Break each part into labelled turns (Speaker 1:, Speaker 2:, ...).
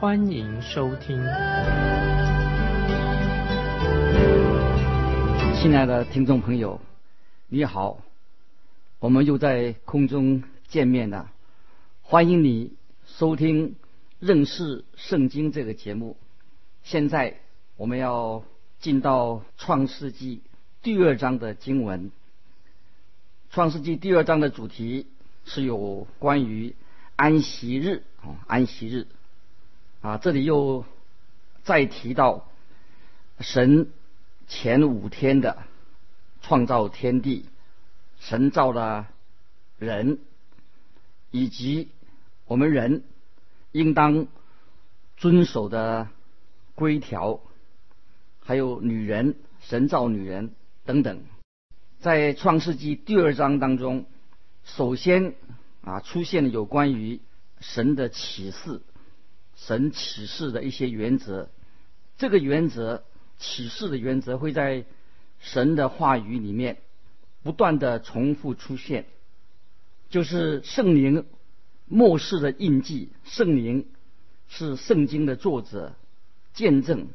Speaker 1: 欢迎收听。
Speaker 2: 亲爱的听众朋友，你好，我们又在空中见面了。欢迎你收听认识圣经这个节目。现在我们要进到创世纪第二章的经文。创世纪第二章的主题是有关于安息日啊，安息日啊，这里又再提到神前五天的创造天地，神造了人以及。我们人应当遵守的规条，还有女人、神造女人等等，在创世纪第二章当中，首先啊出现了有关于神的启示，神启示的一些原则。这个原则启示的原则会在神的话语里面不断的重复出现，就是圣灵。末世的印记，圣灵是圣经的作者，见证。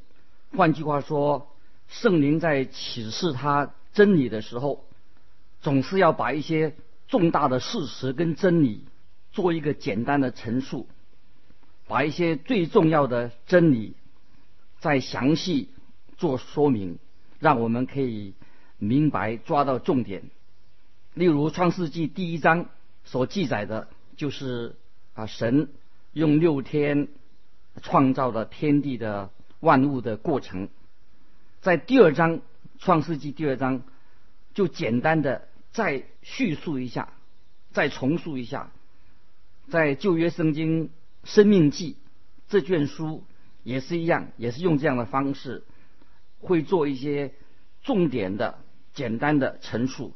Speaker 2: 换句话说，圣灵在启示他真理的时候，总是要把一些重大的事实跟真理做一个简单的陈述，把一些最重要的真理再详细做说明，让我们可以明白抓到重点。例如《创世纪》第一章所记载的。就是啊，神用六天创造了天地的万物的过程，在第二章《创世纪》第二章就简单的再叙述一下，再重述一下，在旧约圣经《生命记》这卷书也是一样，也是用这样的方式，会做一些重点的简单的陈述。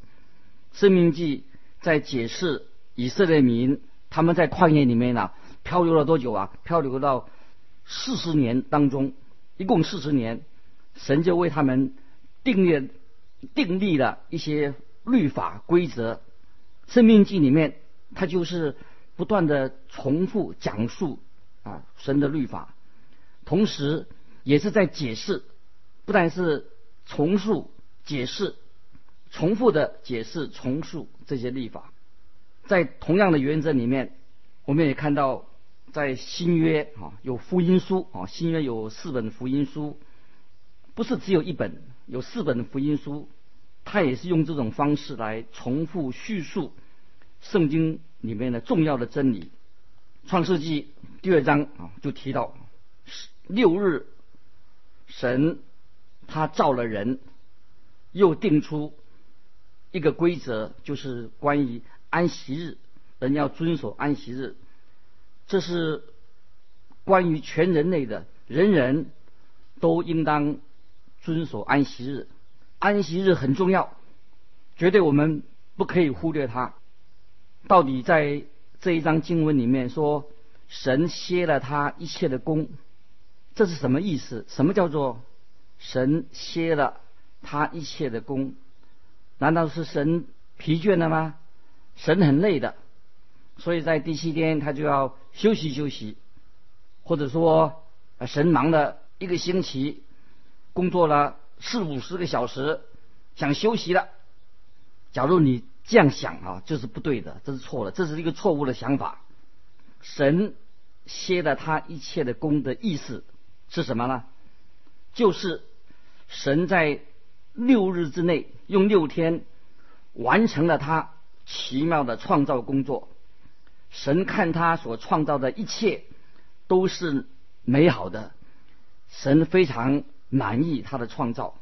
Speaker 2: 《生命记》在解释以色列民。他们在旷野里面呢，漂流了多久啊？漂流到四十年当中，一共四十年，神就为他们定立定立了一些律法规则。生命记里面，它就是不断的重复讲述啊神的律法，同时也是在解释，不但是重述解释，重复的解释重述这些律法。在同样的原则里面，我们也看到，在新约啊有福音书啊，新约有四本福音书，不是只有一本，有四本福音书，它也是用这种方式来重复叙述圣经里面的重要的真理。创世纪第二章啊就提到，六日神他造了人，又定出一个规则，就是关于。安息日，人要遵守安息日，这是关于全人类的，人人都应当遵守安息日。安息日很重要，绝对我们不可以忽略它。到底在这一章经文里面说，神歇了他一切的功，这是什么意思？什么叫做神歇了他一切的功？难道是神疲倦了吗？神很累的，所以在第七天他就要休息休息，或者说神忙了一个星期，工作了四五十个小时，想休息了。假如你这样想啊，这是不对的，这是错的，这是一个错误的想法。神歇了他一切的功的意思是什么呢？就是神在六日之内用六天完成了他。奇妙的创造工作，神看他所创造的一切都是美好的，神非常满意他的创造，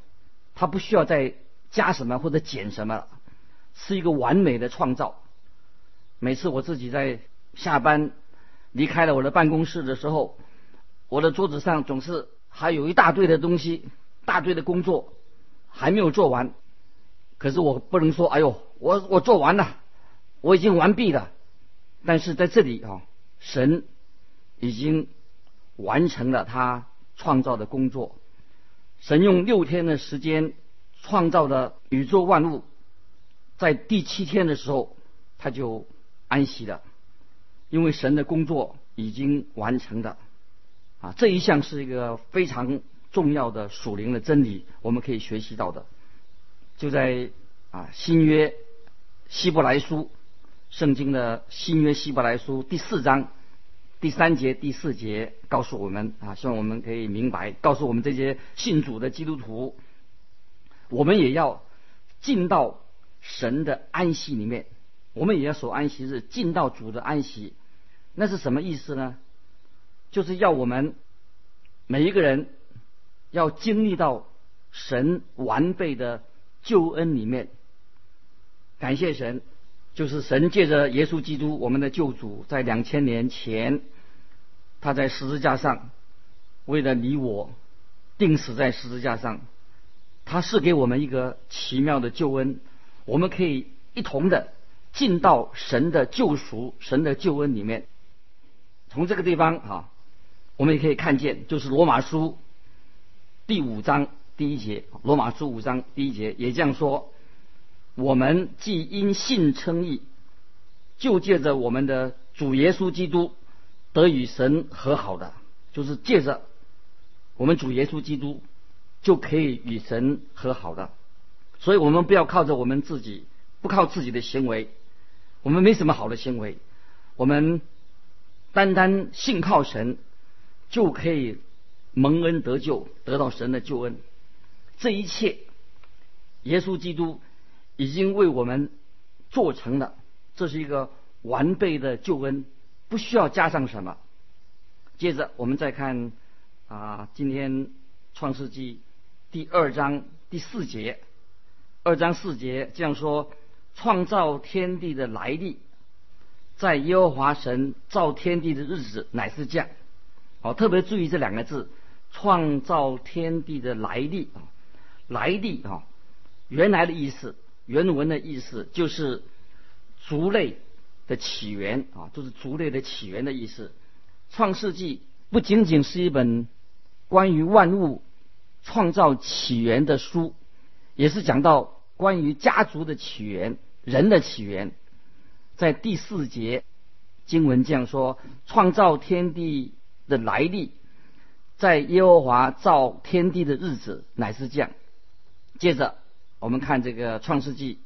Speaker 2: 他不需要再加什么或者减什么，是一个完美的创造。每次我自己在下班离开了我的办公室的时候，我的桌子上总是还有一大堆的东西，大堆的工作还没有做完。可是我不能说，哎呦，我我做完了，我已经完毕了。但是在这里啊，神已经完成了他创造的工作。神用六天的时间创造了宇宙万物，在第七天的时候，他就安息了，因为神的工作已经完成的。啊，这一项是一个非常重要的属灵的真理，我们可以学习到的。就在啊新约希伯来书，圣经的新约希伯来书第四章第三节第四节告诉我们啊，希望我们可以明白，告诉我们这些信主的基督徒，我们也要尽到神的安息里面，我们也要守安息日，进到主的安息，那是什么意思呢？就是要我们每一个人要经历到神完备的救恩里面，感谢神，就是神借着耶稣基督我们的救主，在两千年前，他在十字架上为了你我钉死在十字架上，他是给我们一个奇妙的救恩，我们可以一同的进到神的救赎、神的救恩里面。从这个地方啊。我们也可以看见，就是罗马书第五章第一节，罗马书五章第一节也这样说：我们既因信称义，就借着我们的主耶稣基督得与神和好的，就是借着我们主耶稣基督就可以与神和好的。所以我们不要靠着我们自己，不靠自己的行为，我们没什么好的行为，我们单单信靠神。就可以蒙恩得救，得到神的救恩。这一切，耶稣基督已经为我们做成了，这是一个完备的救恩，不需要加上什么。接着我们再看啊，今天创世纪第二章第四节，二章四节这样说：创造天地的来历，在耶和华神造天地的日子，乃是这样。好，特别注意这两个字，创造天地的来历啊，来历啊，原来的意思，原文的意思就是族类的起源啊，就是族类的起源的意思。创世纪不仅仅是一本关于万物创造起源的书，也是讲到关于家族的起源、人的起源。在第四节经文这样说：创造天地。的来历，在耶和华造天地的日子乃是这样。接着我们看这个创世纪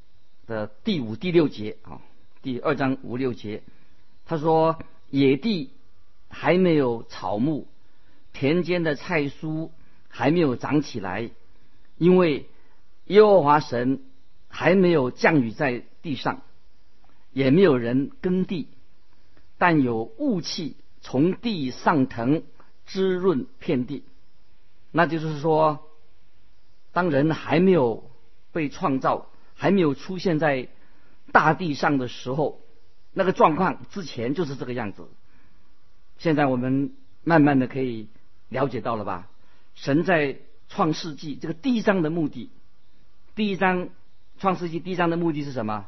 Speaker 2: 的第五、第六节啊，第二章五六节，他说：野地还没有草木，田间的菜蔬还没有长起来，因为耶和华神还没有降雨在地上，也没有人耕地，但有雾气。从地上腾，滋润遍地。那就是说，当人还没有被创造，还没有出现在大地上的时候，那个状况之前就是这个样子。现在我们慢慢的可以了解到了吧？神在创世纪这个第一章的目的，第一章创世纪第一章的目的是什么？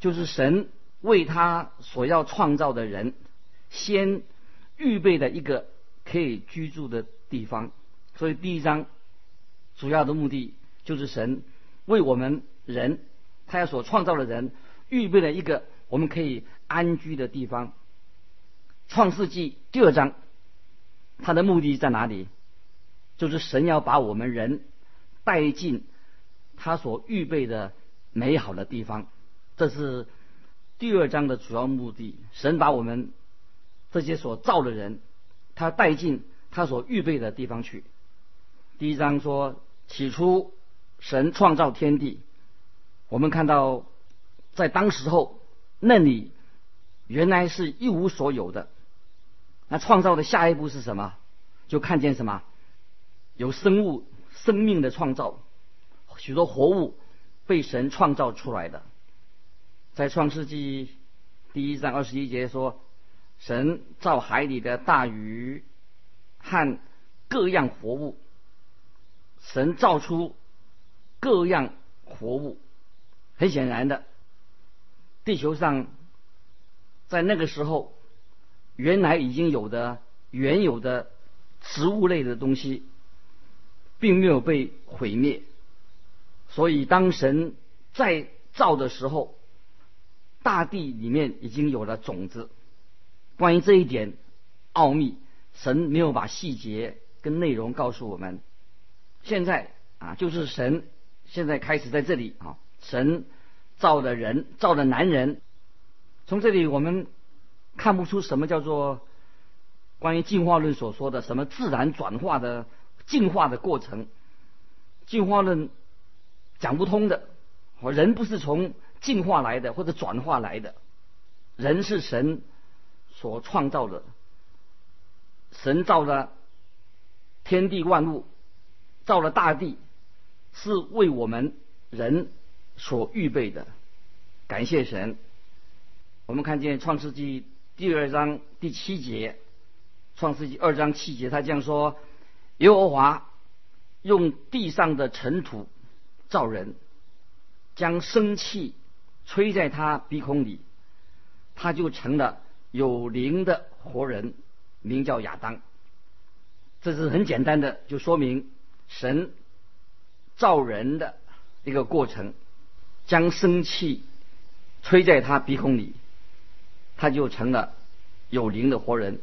Speaker 2: 就是神为他所要创造的人。先预备的一个可以居住的地方，所以第一章主要的目的就是神为我们人，他要所创造的人预备了一个我们可以安居的地方。创世纪第二章，它的目的在哪里？就是神要把我们人带进他所预备的美好的地方，这是第二章的主要目的。神把我们。这些所造的人，他带进他所预备的地方去。第一章说，起初神创造天地，我们看到在当时候那里原来是一无所有的。那创造的下一步是什么？就看见什么？有生物、生命的创造，许多活物被神创造出来的。在创世纪第一章二十一节说。神造海里的大鱼和各样活物。神造出各样活物，很显然的，地球上在那个时候原来已经有的原有的植物类的东西，并没有被毁灭。所以当神再造的时候，大地里面已经有了种子。关于这一点奥秘，神没有把细节跟内容告诉我们。现在啊，就是神现在开始在这里啊，神造的人，造的男人。从这里我们看不出什么叫做关于进化论所说的什么自然转化的进化的过程。进化论讲不通的，人不是从进化来的或者转化来的，人是神所创造的，神造的天地万物。造了大地，是为我们人所预备的。感谢神。我们看见创世纪第二章第七节，创世纪二章七节，他这样说：耶和华用地上的尘土造人，将生气吹在他鼻孔里，他就成了有灵的活人，名叫亚当。这是很简单的，就说明。神造人的一个过程，将生气吹在他鼻孔里，他就成了有灵的活人。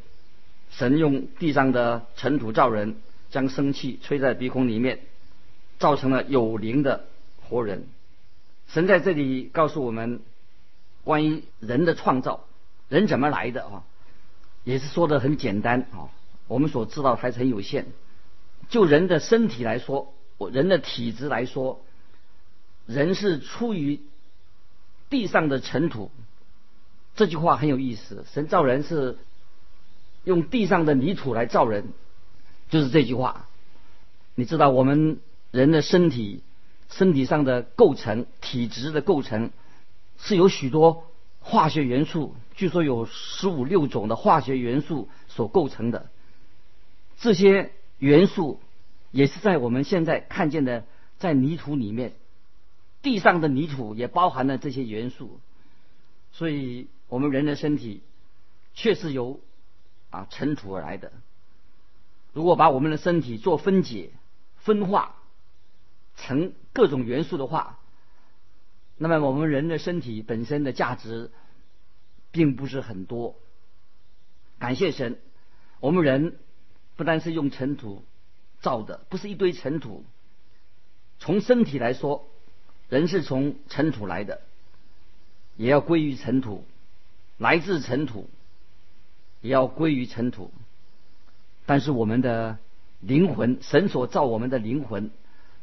Speaker 2: 神用地上的尘土造人，将生气吹在鼻孔里面，造成了有灵的活人。神在这里告诉我们，关于人的创造，人怎么来的啊？也是说的很简单啊，我们所知道还是很有限。就人的身体来说，人的体质来说，人是出于地上的尘土。这句话很有意思。神造人是用地上的泥土来造人，就是这句话。你知道我们人的身体身体上的构成、体质的构成是由许多化学元素，据说有十五六种的化学元素所构成的。这些。元素也是在我们现在看见的，在泥土里面，地上的泥土也包含了这些元素，所以我们人的身体确实由啊尘土而来的。如果把我们的身体做分解、分化成各种元素的话，那么我们人的身体本身的价值并不是很多。感谢神，我们人。不单是用尘土造的，不是一堆尘土。从身体来说，人是从尘土来的，也要归于尘土；来自尘土，也要归于尘土。但是我们的灵魂，神所造我们的灵魂，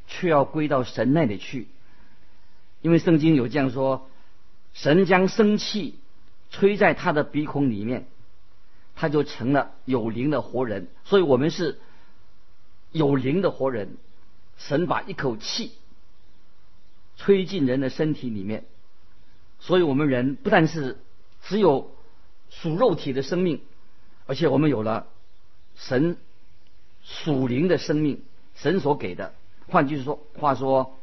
Speaker 2: 却要归到神那里去。因为圣经有这样说：神将生气吹在他的鼻孔里面。他就成了有灵的活人，所以我们是有灵的活人。神把一口气吹进人的身体里面，所以我们人不但是只有属肉体的生命，而且我们有了神属灵的生命，神所给的。换句说话说，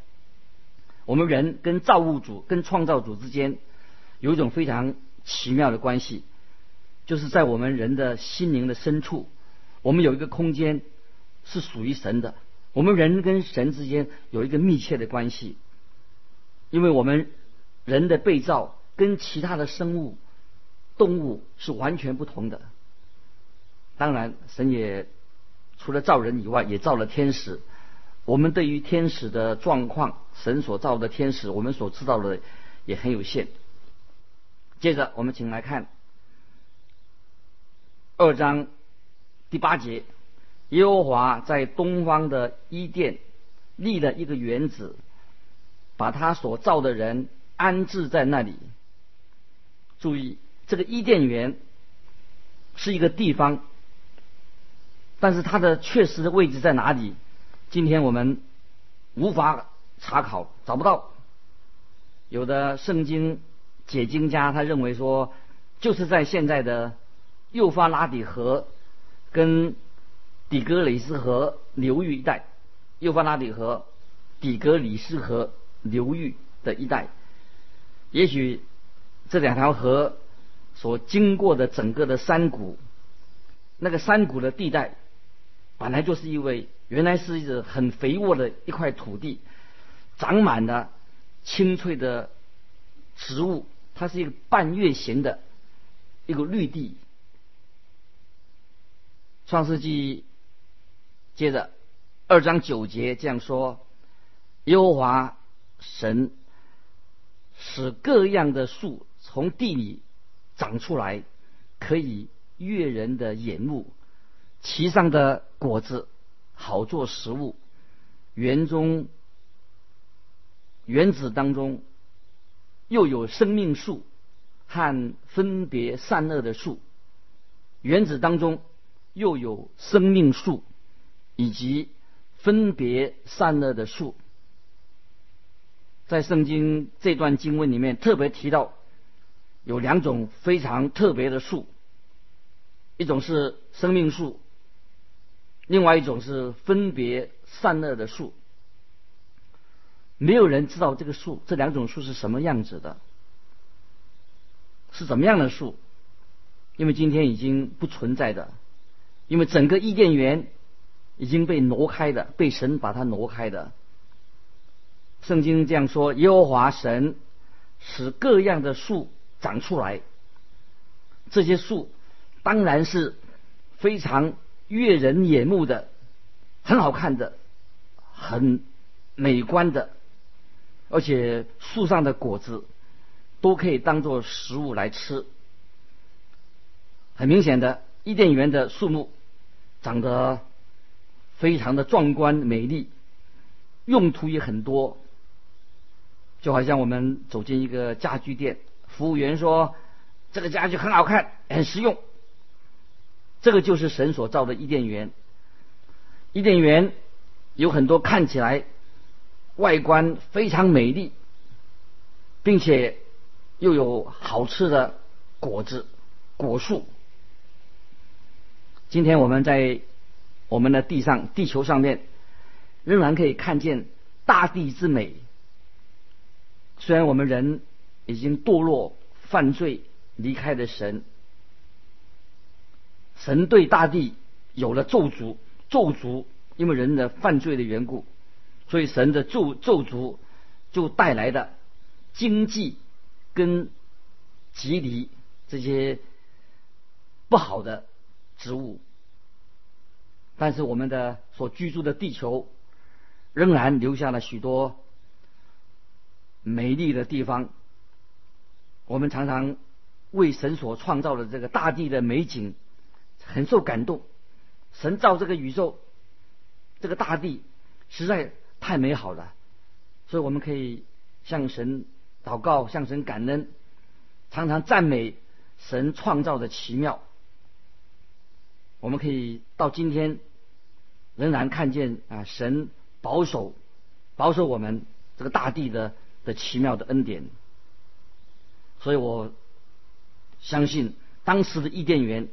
Speaker 2: 我们人跟造物主、跟创造主之间有一种非常奇妙的关系。就是在我们人的心灵的深处，我们有一个空间是属于神的。我们人跟神之间有一个密切的关系，因为我们人的被造跟其他的生物、动物是完全不同的。当然，神也除了造人以外，也造了天使。我们对于天使的状况，神所造的天使，我们所知道的也很有限。接着，我们请来看。二章第八节，耶和华在东方的伊甸立了一个园子，把他所造的人安置在那里。注意，这个伊甸园是一个地方，但是它的确实的位置在哪里？今天我们无法查考，找不到。有的圣经解经家他认为说，就是在现在的。幼发拉底河跟底格里斯河流域一带，幼发拉底河、底格里斯河流域的一带。也许这两条河所经过的整个的山谷，那个山谷的地带，本来就是一位原来是一个很肥沃的一块土地，长满了青翠的植物，它是一个半月形的一个绿地。创世纪接着二章九节这样说：耶和华神。使各样的树从地里长出来，可以悦人的眼目，其上的果子好做食物。园中园子当中又有生命树和分别善恶的树，园子当中又有生命树以及分别善恶的树。在圣经这段经文里面特别提到，有两种非常特别的树，一种是生命树，另外一种是分别善恶的树。没有人知道这个树这两种树是什么样子的，是怎么样的树，因为今天已经不存在的，因为整个伊甸园已经被挪开的，被神把它挪开的。圣经这样说：耶和华神使各样的树长出来，这些树当然是非常悦人眼目的，很好看的，很美观的，而且树上的果子都可以当做食物来吃。很明显的，伊甸园的树木长得非常的壮观美丽，用途也很多。就好像我们走进一个家具店，服务员说：“这个家具很好看，很实用。”这个就是神所造的伊甸园。伊甸园有很多看起来外观非常美丽，并且又有好吃的果子果树。今天我们在我们的地上、地球上面，仍然可以看见大地之美。虽然我们人已经堕落、犯罪、离开了神，神对大地有了咒诅，咒诅因为人的犯罪的缘故，所以神的咒咒诅就带来的经济跟吉利这些不好的植物，但是我们的所居住的地球仍然留下了许多。美丽的地方，我们常常为神所创造的这个大地的美景很受感动。神造这个宇宙，这个大地实在太美好了，所以我们可以向神祷告，向神感恩，常常赞美神创造的奇妙。我们可以到今天仍然看见啊，神保守保守我们这个大地的。的奇妙的恩典，所以我相信当时的伊甸园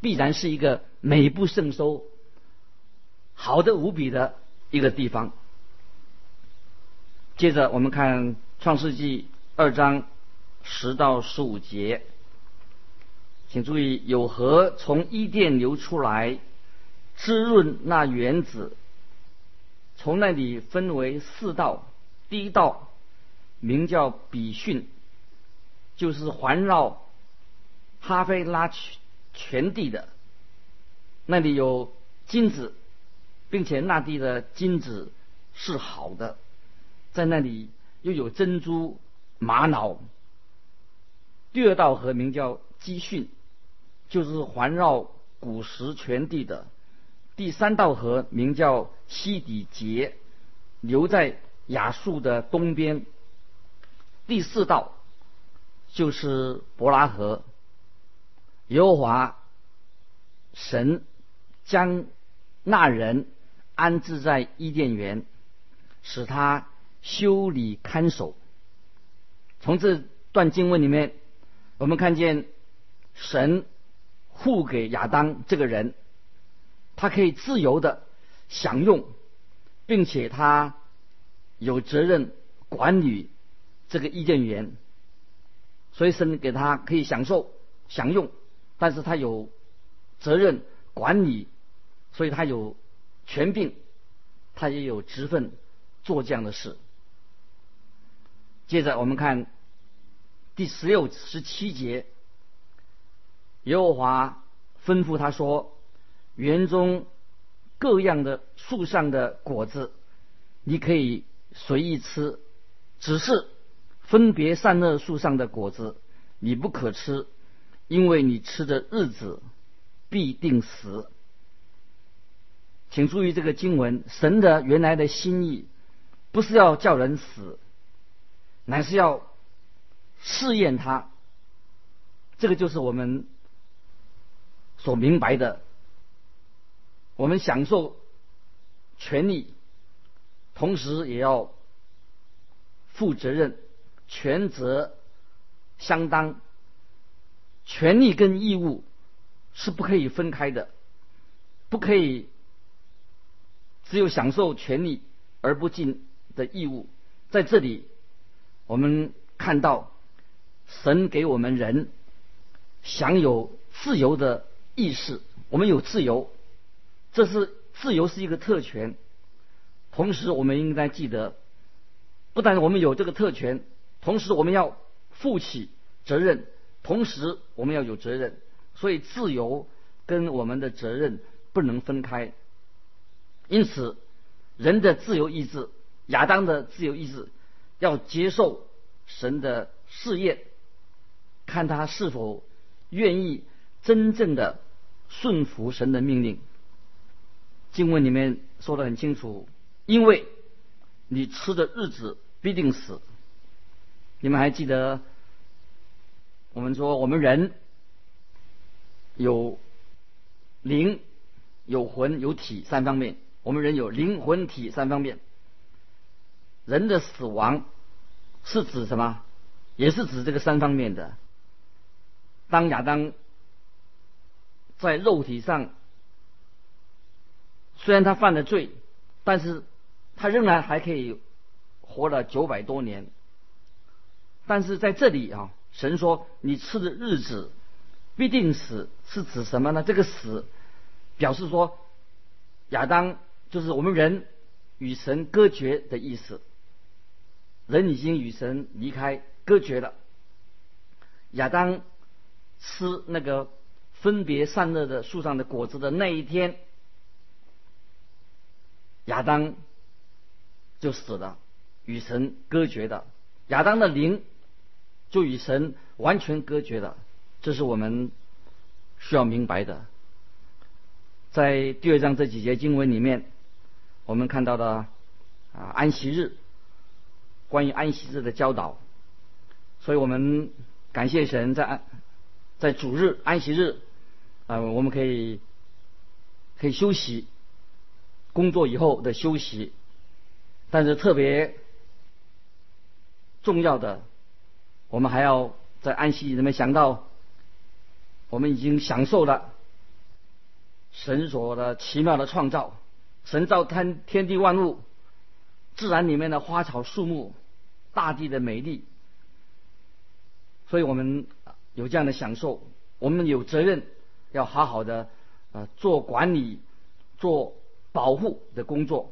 Speaker 2: 必然是一个美不胜收、好的无比的一个地方。接着我们看创世纪二章十到十五节，请注意有河从伊甸流出来，滋润那园子，从那里分为四道。第一道名叫比逊，就是环绕哈菲拉全地的，那里有金子，并且那地的金子是好的，在那里又有珍珠、玛瑙。第二道河名叫基逊，就是环绕古时全地的。第三道河名叫西底节，留在。亚述的东边，第四道就是伯拉河。耶和华神将那人安置在伊甸园，使他修理看守。从这段经文里面，我们看见神护给亚当这个人，他可以自由的享用，并且他有责任管理这个伊甸园，所以神给他可以享受享用，但是他有责任管理，所以他有权柄，他也有职分做这样的事。接着我们看第十六、十七节，耶和华吩咐他说。园中各样的树上的果子，你可以随意吃，只是分别善恶树上的果子你不可吃，因为你吃的日子必定死。请注意这个经文，神的原来的心意不是要叫人死，乃是要试验他。这个就是我们所明白的。我们享受权利，同时也要负责任，权责相当。权利跟义务是不可以分开的，不可以只有享受权利而不尽的义务。在这里，我们看到神给我们人享有自由的意识，我们有自由。这是自由是一个特权，同时我们应该记得，不但我们有这个特权，同时我们要负起责任，同时我们要有责任，所以自由跟我们的责任不能分开。因此，人的自由意志，亚当的自由意志，要接受神的试验，看他是否愿意真正的顺服神的命令。经文里面说的很清楚，因为你吃的日子必定死。你们还记得我们说我们人有灵、有魂、有体三方面。我们人有灵魂体三方面。人的死亡是指什么？也是指这个三方面的。当亚当在肉体上。虽然他犯了罪，但是他仍然还可以活了九百多年。但是在这里啊，神说你吃的日子必定死，是指什么呢？这个死表示说亚当就是我们人与神隔绝的意思，人已经与神离开隔绝了。亚当吃那个分别善恶的树上的果子的那一天。亚当就死了，与神隔绝的。亚当的灵就与神完全隔绝了，这是我们需要明白的。在第二章这几节经文里面，我们看到的啊安息日，关于安息日的教导，所以我们感谢神在安在主日安息日啊，我们可以可以休息。工作以后的休息，但是特别重要的，我们还要在安息里面想到，我们已经享受了神所的奇妙的创造，神造天天地万物，自然里面的花草树木，大地的美丽，所以我们有这样的享受，我们有责任要好好的呃做管理，做。保护的工作，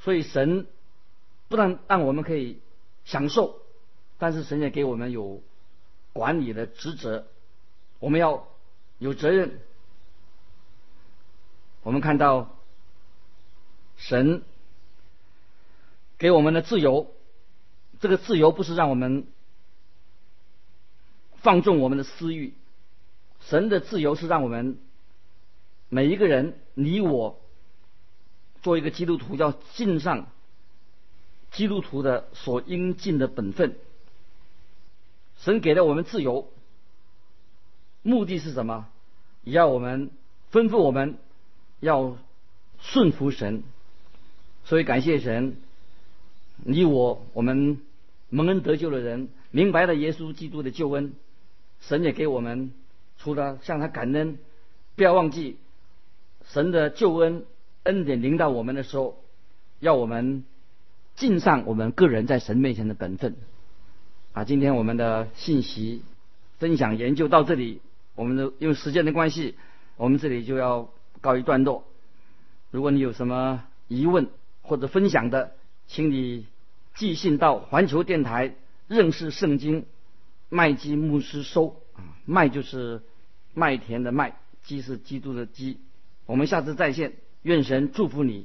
Speaker 2: 所以神不但让我们可以享受，但是神也给我们有管理的职责，我们要有责任。我们看到神给我们的自由，这个自由不是让我们放纵我们的私欲，神的自由是让我们每一个人，你我。做一个基督徒，要尽上基督徒的所应尽的本分。神给了我们自由，目的是什么？要我们吩咐我们要顺服神。所以感谢神，你我我们蒙恩得救的人，明白了耶稣基督的救恩，神也给我们除了向他感恩，不要忘记神的救恩恩典临到我们的时候，要我们尽上我们个人在神面前的本分。啊，今天我们的信息分享研究到这里，我们的因为时间的关系，我们这里就要告一段落。如果你有什么疑问或者分享的，请你寄信到环球电台认识圣经麦基牧师收啊，麦就是麦田的麦，基是基督的基。我们下次再见，愿神祝福你。